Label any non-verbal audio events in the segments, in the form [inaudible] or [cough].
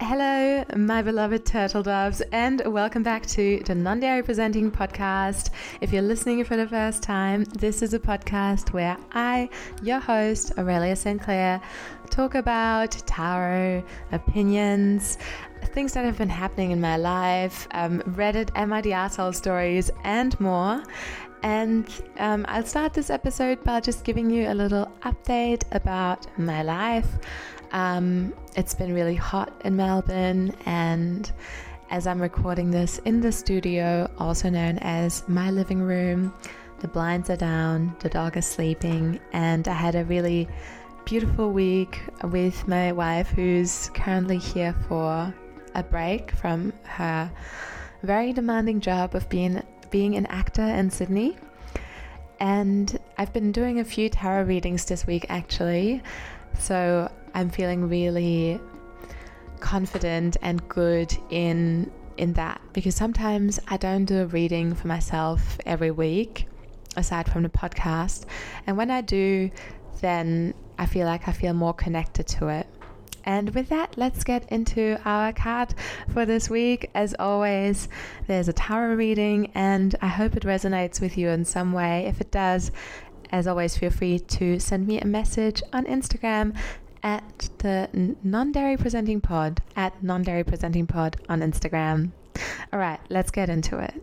Hello, my beloved turtle doves, and welcome back to the Non Dairy Presenting Podcast. If you're listening for the first time, this is a podcast where I, your host, Aurelia St. Clair, talk about tarot, opinions, things that have been happening in my life, um, Reddit and my arsehole stories, and more. And um, I'll start this episode by just giving you a little update about my life. Um, it's been really hot in Melbourne, and as I'm recording this in the studio, also known as my living room, the blinds are down, the dog is sleeping, and I had a really beautiful week with my wife, who's currently here for a break from her very demanding job of being being an actor in Sydney. And I've been doing a few tarot readings this week actually. So I'm feeling really confident and good in in that because sometimes I don't do a reading for myself every week aside from the podcast. And when I do, then I feel like I feel more connected to it. And with that, let's get into our card for this week. As always, there's a tarot reading, and I hope it resonates with you in some way. If it does, as always, feel free to send me a message on Instagram at the non dairy presenting pod, at non dairy presenting pod on Instagram. All right, let's get into it.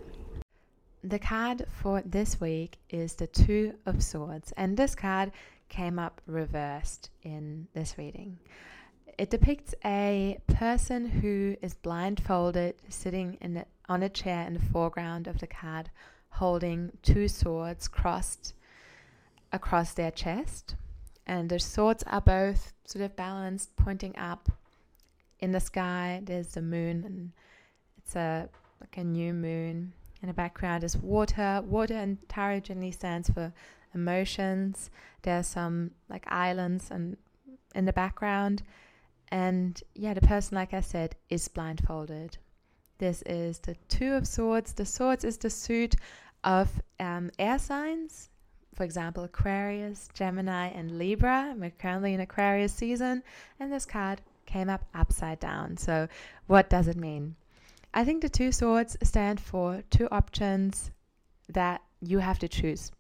The card for this week is the Two of Swords, and this card came up reversed in this reading. It depicts a person who is blindfolded, sitting in on a chair in the foreground of the card, holding two swords crossed across their chest. And the swords are both sort of balanced, pointing up. In the sky, there's the moon, and it's a like a new moon. In the background is water. Water generally stands for emotions. There's some like islands and in the background and yeah, the person, like I said, is blindfolded. This is the Two of Swords. The Swords is the suit of um, air signs, for example, Aquarius, Gemini, and Libra. We're currently in Aquarius season, and this card came up upside down. So, what does it mean? I think the two swords stand for two options that you have to choose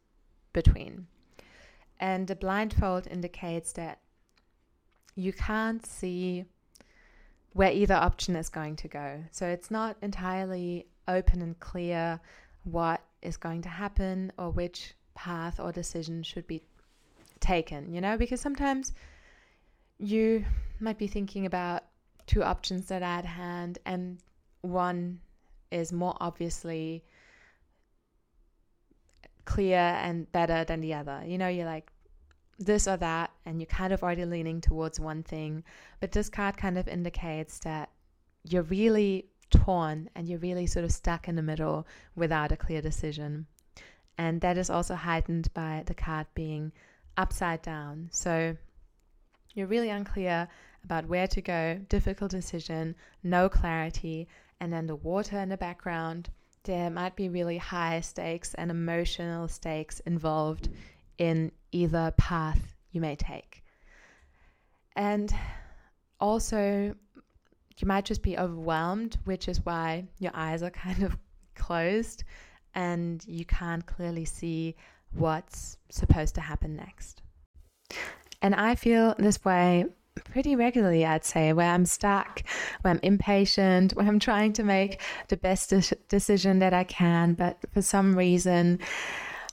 between. And the blindfold indicates that you can't see where either option is going to go. So it's not entirely open and clear what is going to happen or which path or decision should be taken, you know, because sometimes you might be thinking about two options that are at hand and one is more obviously clear and better than the other. You know, you're like, this or that, and you're kind of already leaning towards one thing. But this card kind of indicates that you're really torn and you're really sort of stuck in the middle without a clear decision. And that is also heightened by the card being upside down. So you're really unclear about where to go, difficult decision, no clarity, and then the water in the background. There might be really high stakes and emotional stakes involved in either path you may take. And also, you might just be overwhelmed, which is why your eyes are kind of [laughs] closed and you can't clearly see what's supposed to happen next. And I feel this way pretty regularly, I'd say, where I'm stuck, where I'm impatient, where I'm trying to make the best de- decision that I can, but for some reason,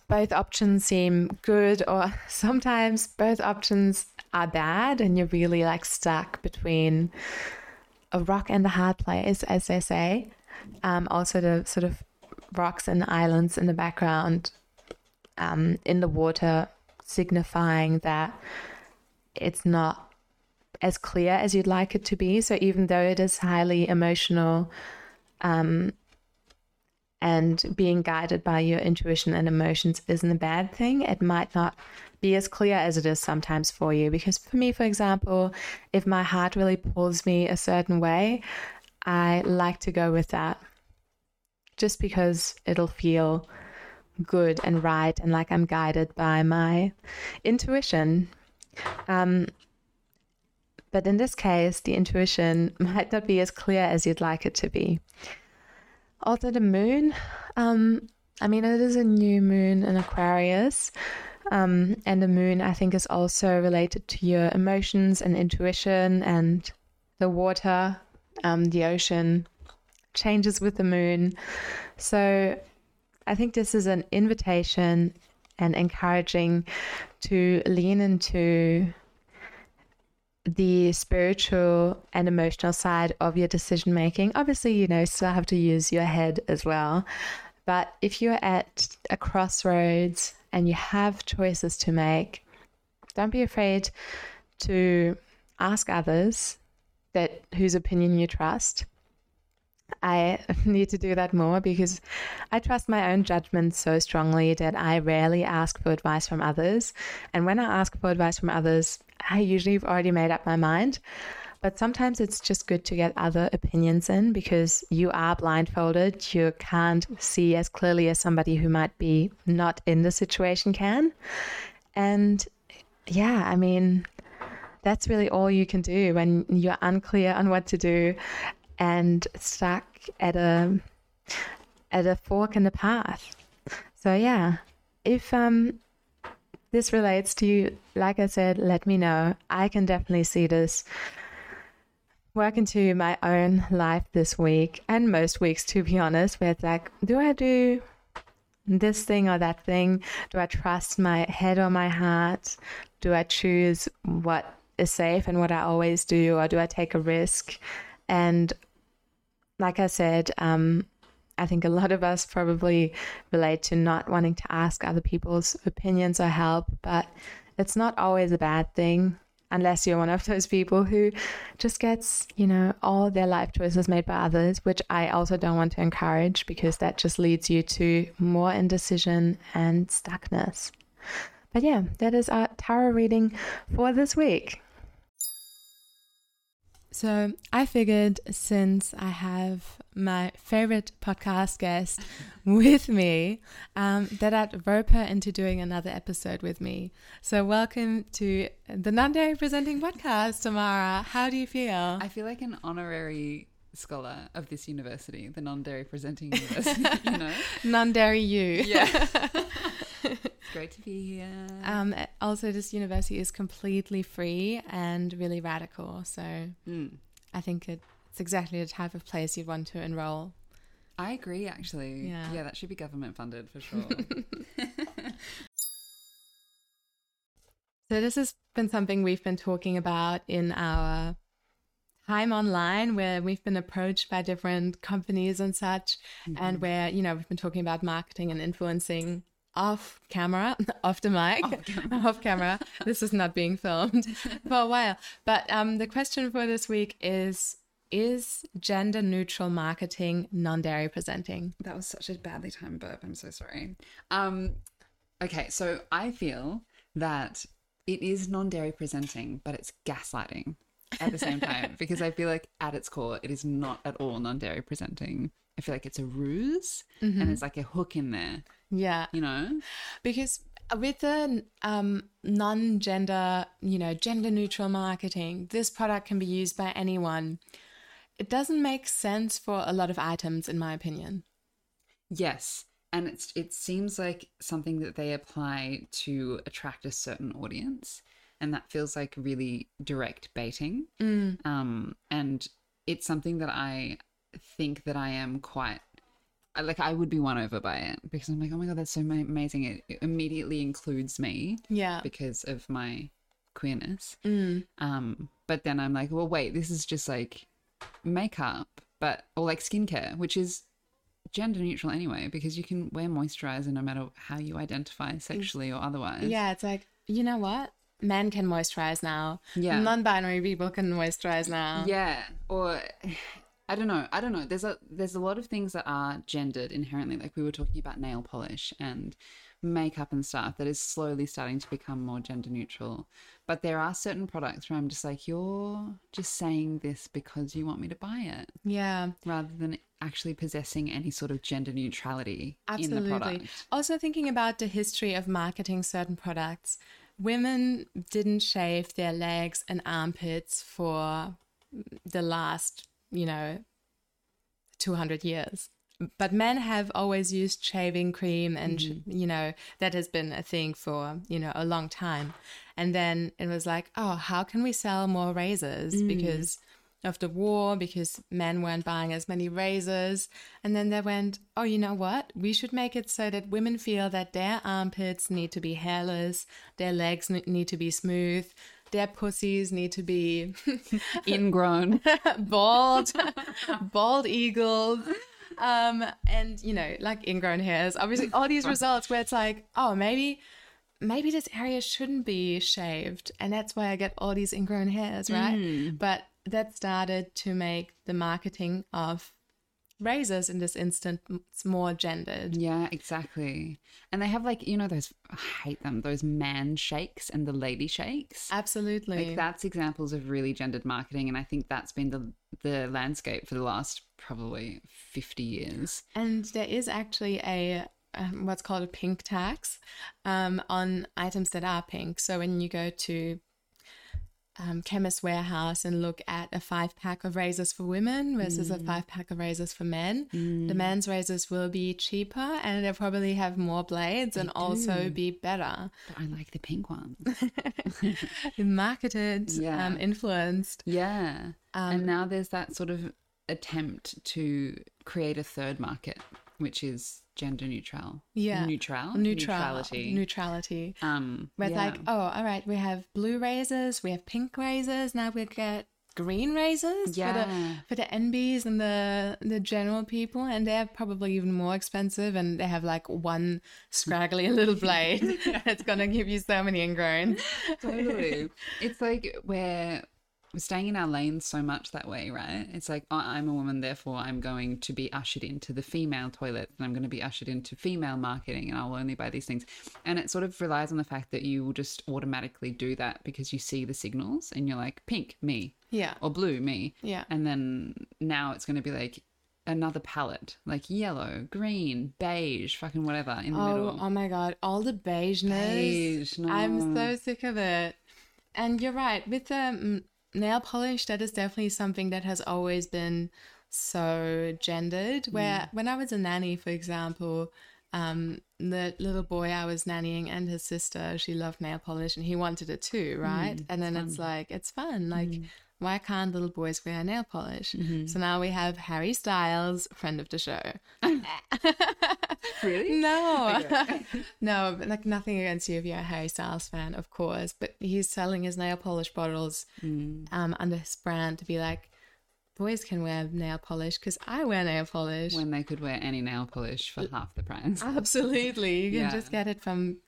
both options seem good, or [laughs] sometimes both options are bad, and you're really like stuck between a rock and a hard place, as they say. Um, also, the sort of rocks and islands in the background um, in the water, signifying that it's not as clear as you'd like it to be. So, even though it is highly emotional, um, and being guided by your intuition and emotions isn't a bad thing. It might not be as clear as it is sometimes for you. Because for me, for example, if my heart really pulls me a certain way, I like to go with that just because it'll feel good and right and like I'm guided by my intuition. Um, but in this case, the intuition [laughs] might not be as clear as you'd like it to be. Also, the moon, um, I mean, it is a new moon in Aquarius. Um, and the moon, I think, is also related to your emotions and intuition and the water, um, the ocean changes with the moon. So I think this is an invitation and encouraging to lean into the spiritual and emotional side of your decision making. Obviously, you know, still have to use your head as well. But if you're at a crossroads and you have choices to make, don't be afraid to ask others that whose opinion you trust. I [laughs] need to do that more because I trust my own judgment so strongly that I rarely ask for advice from others. And when I ask for advice from others, I usually have already made up my mind. But sometimes it's just good to get other opinions in because you are blindfolded. You can't see as clearly as somebody who might be not in the situation can. And yeah, I mean, that's really all you can do when you're unclear on what to do and stuck at a at a fork in the path. So yeah, if um this relates to you, like I said, let me know. I can definitely see this work into my own life this week and most weeks, to be honest, where it's like, do I do this thing or that thing? Do I trust my head or my heart? Do I choose what is safe and what I always do, or do I take a risk? And like I said, um, I think a lot of us probably relate to not wanting to ask other people's opinions or help, but it's not always a bad thing unless you're one of those people who just gets, you know, all their life choices made by others, which I also don't want to encourage because that just leads you to more indecision and stuckness. But yeah, that is our tarot reading for this week. So I figured since I have my favorite podcast guest [laughs] with me, um, that I'd rope her into doing another episode with me. So welcome to the Non-Dairy Presenting Podcast, Tamara. How do you feel? I feel like an honorary scholar of this university, the non-dairy presenting [laughs] university, you know? Non-dairy you. Yeah. [laughs] it's great to be here. [laughs] Um, also, this university is completely free and really radical. So Mm. I think it, it's exactly the type of place you'd want to enroll. I agree, actually. Yeah. Yeah, that should be government funded for sure. [laughs] [laughs] So this has been something we've been talking about in our time online where we've been approached by different companies and such and where, you know, we've been talking about marketing and influencing off camera, [laughs] off the mic, Off camera. [laughs] off camera. This is not being filmed [laughs] for a while. But um, the question for this week is is gender neutral marketing non-dairy presenting? that was such a badly timed burp. I'm so sorry. Um, okay, so I feel that it is non-dairy presenting, but it's gaslighting at the same time because I feel like at its core, it is not at all non-dairy presenting. I feel like it's a ruse and it's like a hook in there, Yeah. you know? Because with the um, non gender, you know, gender neutral marketing, this product can be used by anyone. It doesn't make sense for a lot of items, in my opinion. Yes. And it's it seems like something that they apply to attract a certain audience. And that feels like really direct baiting. Um, and it's something that I think that I am quite like I would be won over by it because I'm like, oh my god, that's so amazing. It, it immediately includes me Yeah. because of my queerness. Mm. Um, but then I'm like, well, wait, this is just like makeup, but or like skincare, which is gender neutral anyway, because you can wear moisturizer no matter how you identify sexually or otherwise. Yeah, it's like, you know what? Men can moisturize now. Yeah. Non binary people can moisturize now. Yeah, or I don't know. I don't know. There's a there's a lot of things that are gendered inherently. Like we were talking about nail polish and makeup and stuff that is slowly starting to become more gender neutral. But there are certain products where I'm just like, you're just saying this because you want me to buy it, Yeah. rather than actually possessing any sort of gender neutrality in the product. Absolutely. product. Also, thinking about the history of marketing certain products, women didn't shave their legs and armpits for the last, you know, 200 years. But men have always used shaving cream, and mm-hmm. you know that has been a thing for you know a long time. And then it was like, oh, how can we sell more razors mm. because of the war? Because men weren't buying as many razors. And then they went, oh, you know what? We should make it so that women feel that their armpits need to be hairless, their legs need to be smooth, their pussies need to be [laughs] Ingrown. [laughs] bald, bald eagles. Um, and you know, like ingrown hairs, obviously all these results where it's like, oh, maybe, maybe this area shouldn't be shaved. And that's why I get all these ingrown hairs, right? But that started to make the marketing of razors in this instance more gendered. Yeah, exactly. And they have like, you know, those, I hate them, those man shakes and the lady shakes. Absolutely. Like that's examples of really gendered marketing. And I think that's been the, the landscape for the last probably 50 years. And there is actually a um, what's called a pink tax um, on items that are pink. So when you go to um, Chemist Warehouse and look at a five pack of razors for women versus a five pack of razors for men, the men's razors will be cheaper and they'll probably have more blades and also be better. But I like the pink ones. [laughs] [laughs] Marketed, Yeah. um, influenced. Yeah. and now there's that sort of attempt to create a third market, which is gender neutral. Yeah. Neutral. Neutral, Neutrality. neutrality. um, Where it's yeah. like, oh, all right, we have blue razors, we have pink razors, now we get green razors Yeah. for the for the NBs and the the general people, and they're probably even more expensive, and they have like one scraggly [laughs] little blade [laughs] that's gonna give you so many ingrown. totally. it's like we're we're staying in our lanes so much that way, right? It's like I- I'm a woman, therefore I'm going to be ushered into the female toilet, and I'm going to be ushered into female marketing, and I'll only buy these things. And it sort of relies on the fact that you will just automatically do that because you see the signals, and you're like, pink, me, Yeah, or blue, me, yeah, and then now it's going to be like another palette, like yellow, green, beige, fucking whatever in the Oh, middle. oh my god, all the beigeness. Beige, I'm so sick of it. And you're right, with the mm, nail polish, that is definitely something that has always been so gendered. Where mm. when I was a nanny, for example, um, the little boy I was nannying and his sister, she loved nail polish and he wanted it too, right? Mm, and then it's like, it's fun. Like, mm. Why can't little boys wear nail polish? So now we have Harry Styles, friend of the show. [laughs] really? No, [laughs] no, but like nothing against you if you're a Harry Styles fan, of course. But he's selling his nail polish bottles um, under his brand to be like, boys can wear nail polish because I wear nail polish. when they could wear any nail polish for half the price. Absolutely, you can Yeah. just get it from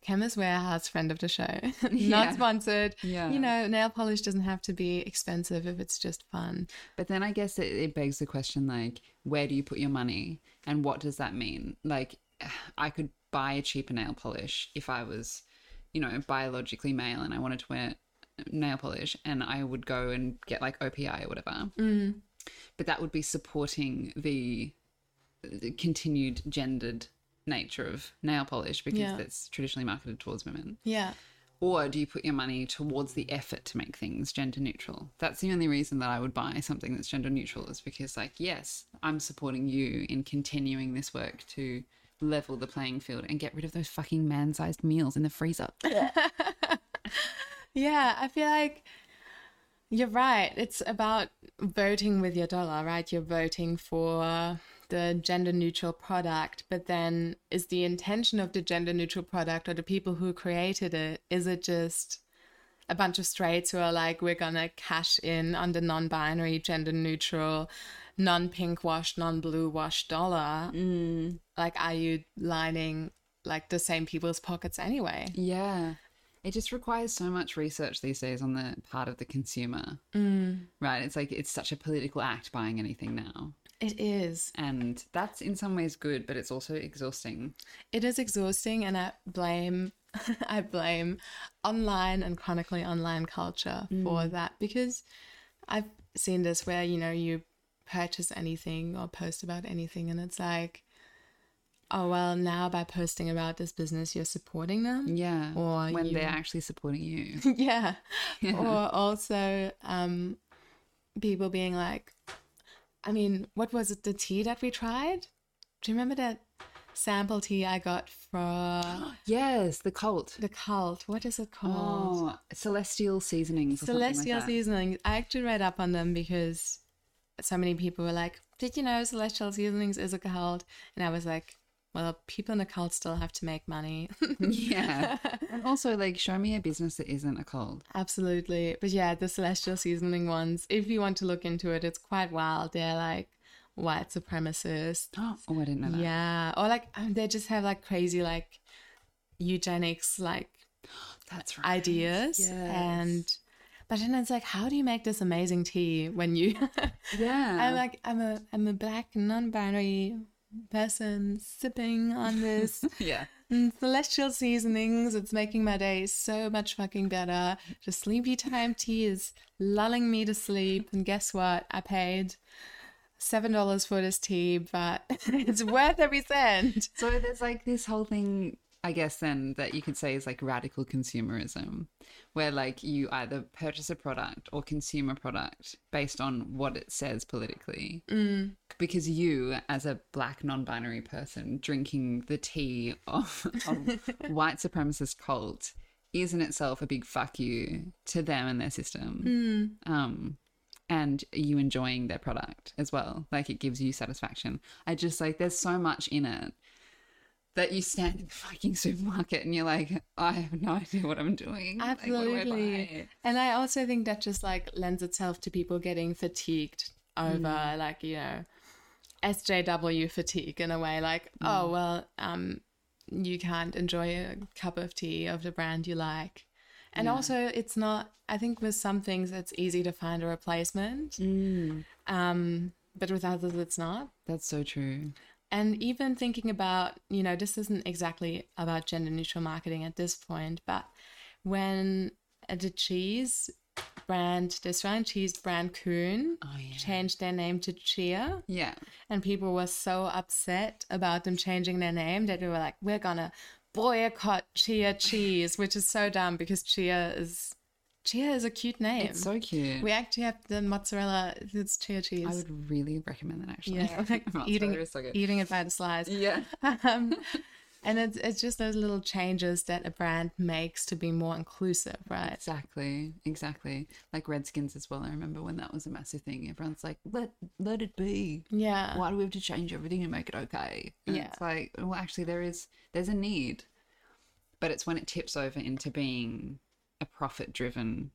Chemist Warehouse, friend of the show. [laughs] Not Yeah. sponsored. Yeah. You know, nail polish doesn't have to be expensive if it's just fun. But then I guess it, it begs the question like, where do you put your money and what does that mean? Like, [sighs] I could buy a cheaper nail polish if I was, you know, biologically male and I wanted to wear nail polish and I would go and get like OPI or whatever. Mm. But that would be supporting the, the continued gendered nature of nail polish because Yeah. that's traditionally marketed towards women. Yeah. Or do you put your money towards the effort to make things gender neutral? That's the only reason that I would buy something that's gender neutral is because, like, yes, I'm supporting you in continuing this work to level the playing field and get rid of those fucking man sized meals in the freezer. [laughs] Yeah, I feel like you're right. It's about voting with your dollar, right? You're voting for the gender neutral product, but then is the intention of the gender neutral product or the people who created it, is it just a bunch of straights who are like, we're gonna cash in on the non binary, gender neutral, non pink wash, non blue wash dollar? Mm. Like, are you lining like the same people's pockets anyway? Yeah. It just requires so much research these days on the part of the consumer. Mm. Right? It's like it's such a political act buying anything now. It is. And that's in some ways good, but it's also exhausting. It is exhausting, and I blame [laughs] I blame online and chronically online culture for that because I've seen this where you know you purchase anything or post about anything, and it's like oh well, now by posting about this business, you're supporting them. Yeah. Or when you- they're actually supporting you. [laughs] yeah. Yeah. Or also um, people being like, I mean, what was it? The tea that we tried? Do you remember that sample tea I got from [gasps] yes, the cult. the cult? What is it called? Oh, celestial seasonings. Celestial like. Seasonings. I actually read up on them because so many people were like, "Did you know Celestial Seasonings is a cult?" And I was like, "Well, people in a cult still have to make money." [laughs] yeah. [laughs] And also, like, show me a business that isn't a cult. Absolutely. But yeah, the Celestial Seasoning ones, if you want to look into it, it's quite wild. They're like white supremacists. Oh, I didn't know that. Yeah. Or like um, they just have like crazy like eugenics like [gasps] That's right. ideas. Yes. And but then it's like, how do you make this amazing tea when you [laughs] Yeah. I'm like I'm a I'm a black non-binary person sipping on this [laughs] yeah. celestial seasonings. It's making my day so much fucking better. The sleepy time tea is lulling me to sleep. And guess what? I paid seven dollars for this tea, but [laughs] it's worth every cent. So there's like this whole thing, I guess, then that you could say is like radical consumerism, where like you either purchase a product or consume a product based on what it says politically. Mm. Because you, as a black non binary person, drinking the tea of, of [laughs] white supremacist cult is in itself a big fuck you to them and their system. Mm. um and you enjoying their product as well like it gives you satisfaction i just like there's so much in it that you stand in the fucking supermarket and you're like i have no idea what i'm doing Like, I Absolutely. buy? And I also think that just like lends itself to people getting fatigued over like, you know, SJW fatigue in a way, like, oh well, um, you can't enjoy a cup of tea of the brand you like. And Yeah. also it's not I think with some things it's easy to find a replacement. Mm, Um, but with others it's not. that's so true And even thinking about, you know, this isn't exactly about gender neutral marketing at this point, but when the cheese brand, the Australian cheese brand Coon, oh yeah. Changed their name to Cheer, yeah. And people were so upset about them changing their name that they were like, we're gonna boycott Cheer cheese, which is so dumb because Cheer is Cheer is a cute name. it's so cute. We actually have the mozzarella, it's Cheer cheese. i would really recommend that actually. Yeah, like [laughs] eating so eating it by the slice. yeah. [laughs] Um, and it's it's just those little changes that a brand makes to be more inclusive, right? Exactly, exactly. Like Redskins as well. I remember when that was a massive thing. Everyone's like, "Let let it be." Yeah, why do we have to change everything and make it okay? And Yeah. It's like, well, actually, there is there's a need, but it's when it tips over into being a profit driven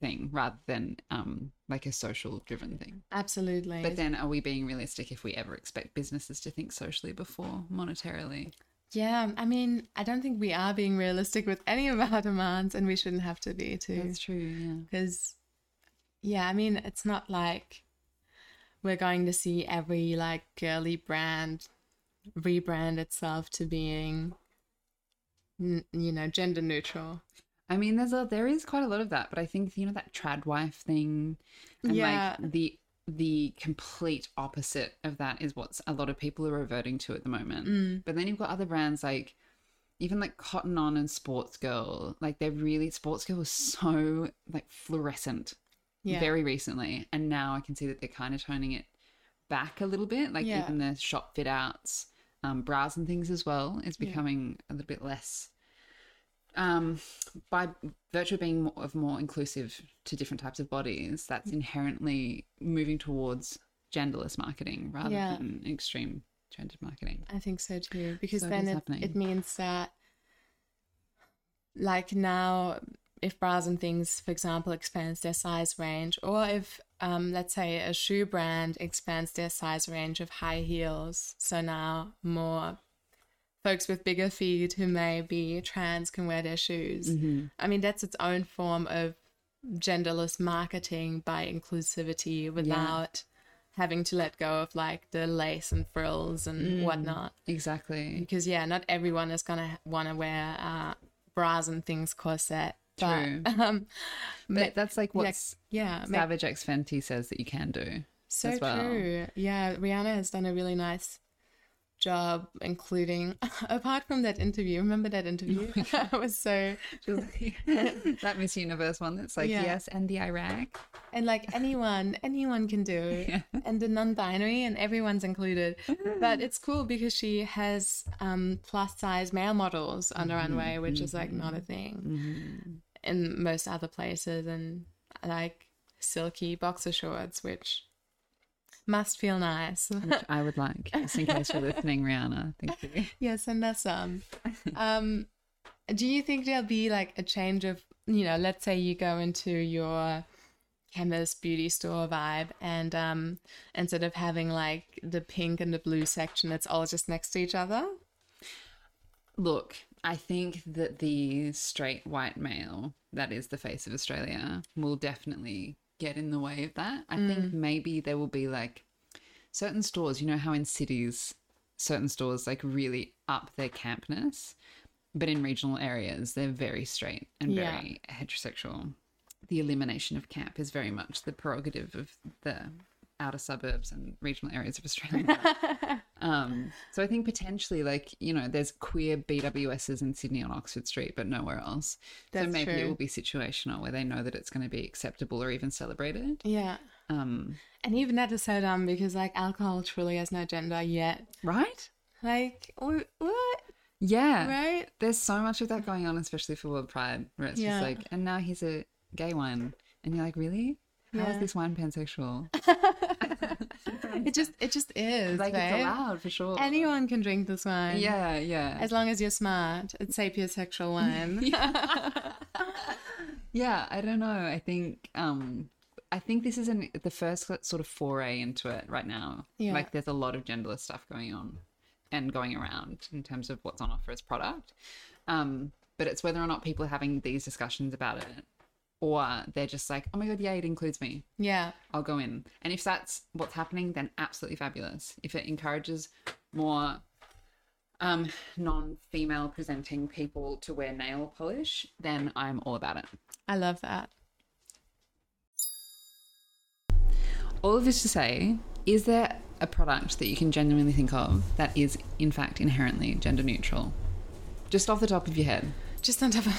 thing rather than um like a social driven thing. absolutely. But then, are we being realistic if we ever expect businesses to think socially before monetarily? Yeah, I mean, I don't think we are being realistic with any of our demands, and we shouldn't have to be too. That's true. Yeah. Because, yeah, I mean, it's not like we're going to see every like girly brand rebrand itself to being, n- you know, gender neutral. I mean, there's a there is quite a lot of that, but I think you know that trad wife thing, and Yeah. like the the complete opposite of that is what a lot of people are reverting to at the moment. Mm. But then you've got other brands like even like Cotton On and Sportsgirl, like they're really Sportsgirl was so like fluorescent Yeah. very recently, and now I can see that they're kind of toning it back a little bit. Like Yeah. even the shop fit outs, um, bras and things as well is Yeah. becoming a little bit less. Um, by virtue of being more, of more inclusive to different types of bodies, that's Mm. inherently moving towards genderless marketing rather Yeah. than extreme gendered marketing. I think so too. Because So then it, it means that, like now, if bras and things, for example, expands their size range, or if, um, let's say, a shoe brand expands their size range of high heels, so now more folks with bigger feet who may be trans can wear their shoes. Mm-hmm. I mean, that's its own form of genderless marketing by inclusivity without having to let go of like the lace and frills and Mm. whatnot. Exactly. Because yeah, not everyone is gonna want to wear uh, bras and things corset. But, True. [laughs] Um, ma- But that's like what yeah, ma- Savage X Fenty says that you can do. so as well. true. Yeah, Rihanna has done a really nice job, including [laughs] apart from that interview. Remember that interview? [laughs] [laughs] I was so that Miss Universe one that's like, Yeah. yes, and the Iraq. and like anyone, anyone can do, it. and the non-binary, and everyone's included. But it's cool because she has um, plus size male models on the runway, mm-hmm. which is like mm-hmm. not a thing mm-hmm. in most other places, and like silky boxer shorts, which must feel nice. Which I would [laughs] like, just in case you're listening, Rihanna. Thank you. Yeah, send us some. um, do you think there'll be like a change of, you know, let's say you go into your chemist beauty store vibe and um instead of having like the pink and the blue section, it's all just next to each other? Look, I think that the straight white male that is the face of Australia will definitely get in the way of that. I think mm. maybe there will be like certain stores, you know how in cities certain stores like really up their campness, but in regional areas they're very straight and Yeah. very heterosexual. The elimination of camp is very much the prerogative of the outer suburbs and regional areas of Australia. [laughs] Um, so I think potentially, like you know, there's queer BWSs in Sydney on Oxford Street, but nowhere else. That's so maybe true. it will be situational where they know that it's going to be acceptable or even celebrated. Yeah. Um, And even that is so dumb because like alcohol truly has no gender yet. right? Like what? Yeah. Right? There's so much of that going on, especially for World Pride, where it's Yeah. just like, and now he's a gay one, and you're like, really? How is Yeah. this wine pansexual? [laughs] It just it just is. like it's allowed for sure. Anyone can drink this wine. Yeah, yeah. As long as you're smart. It's sapiosexual [laughs] wine. yeah. Yeah, I don't know. I think um I think this is an, the first sort of foray into it right now. Yeah. Like there's a lot of genderless stuff going on and going around in terms of what's on offer as product. Um but it's whether or not people are having these discussions about it or they're just like, "Oh my god, yeah, it includes me. yeah. I'll go in." And if that's what's happening, then absolutely fabulous. If it encourages more um, non-female presenting people to wear nail polish, then I'm all about it. I love that. All of this to say, is there a product that you can genuinely think of that is in fact inherently gender neutral? Just off the top of your head. Just on top of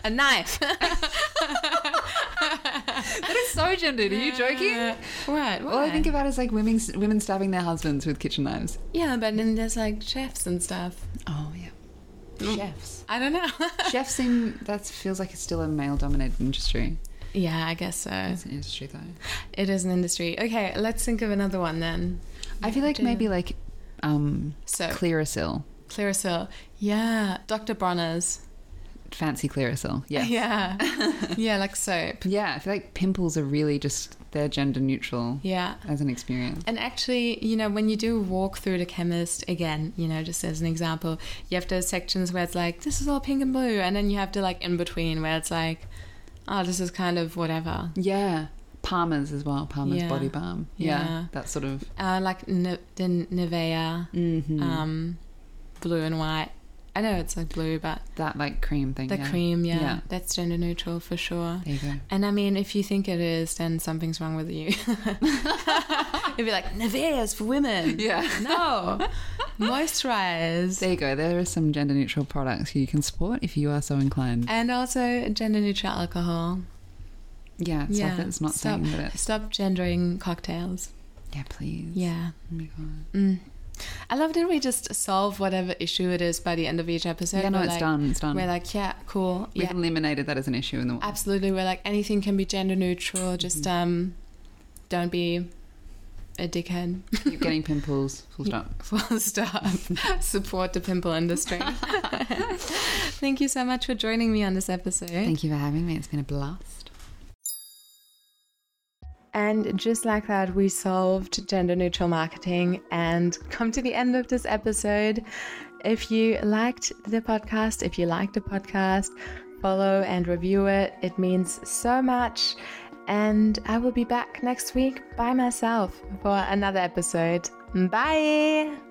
[laughs] a knife. [laughs] That is so gendered. Are you joking? What? All I think about is like women women stabbing their husbands with kitchen knives. yeah, but then there's like chefs and stuff. Oh yeah. Chefs. I don't know. [laughs] Chefs seem that feels like it's still a male dominated industry. yeah, I guess so. It's an industry though. It is an industry. Okay, let's think of another one then. I feel like maybe like um So, Clearasil. Clearasil. Yeah, Dr. Bronner's. Fancy Clearasil. Yeah. Yeah. [laughs] yeah, like soap. Yeah, I feel like pimples are really just they're gender neutral Yeah. as an experience. And actually, you know, when you do walk through the chemist, again, you know, just as an example, you have those sections where it's like, this is all pink and blue. And then you have to like in between where it's like, oh, this is kind of whatever. Yeah. Palmer's as well. Palmer's Yeah. body balm. Yeah. Yeah. That sort of Uh, like N- the Nivea, Mm-hmm. um, blue and white. I know it's like blue, but that like cream thing. the yeah. cream, yeah, Yeah. that's gender neutral for sure. There you go. And I mean, if you think it is, then something's wrong with you. [laughs] You'd be like Nivea's for women. Yeah. No, moisturize. There you go. There are some gender neutral products you can support if you are so inclined. And also gender neutral alcohol. Yeah, it's yeah, like it's not stop, saying that it's stop gendering cocktails. Yeah, please. Yeah. Oh my god. Mm. I love that we just solve whatever issue it is by the end of each episode. Yeah, no, We're it's like, done. It's done. We're like, yeah, cool. We've Yeah, eliminated that as an issue in the world. absolutely. We're like, anything can be gender neutral. Just Mm-hmm. um, don't be a dickhead. Keep getting [laughs] pimples. Full stop. [laughs] Full stop. [laughs] Support the pimple industry. Thank you so much for joining me on this episode. Thank you for having me. It's been a blast. And just like that, we solved gender neutral marketing and come to the end of this episode. If you liked the podcast, if you liked the podcast, follow and review it. It means so much. And I will be back next week by myself for another episode. Bye.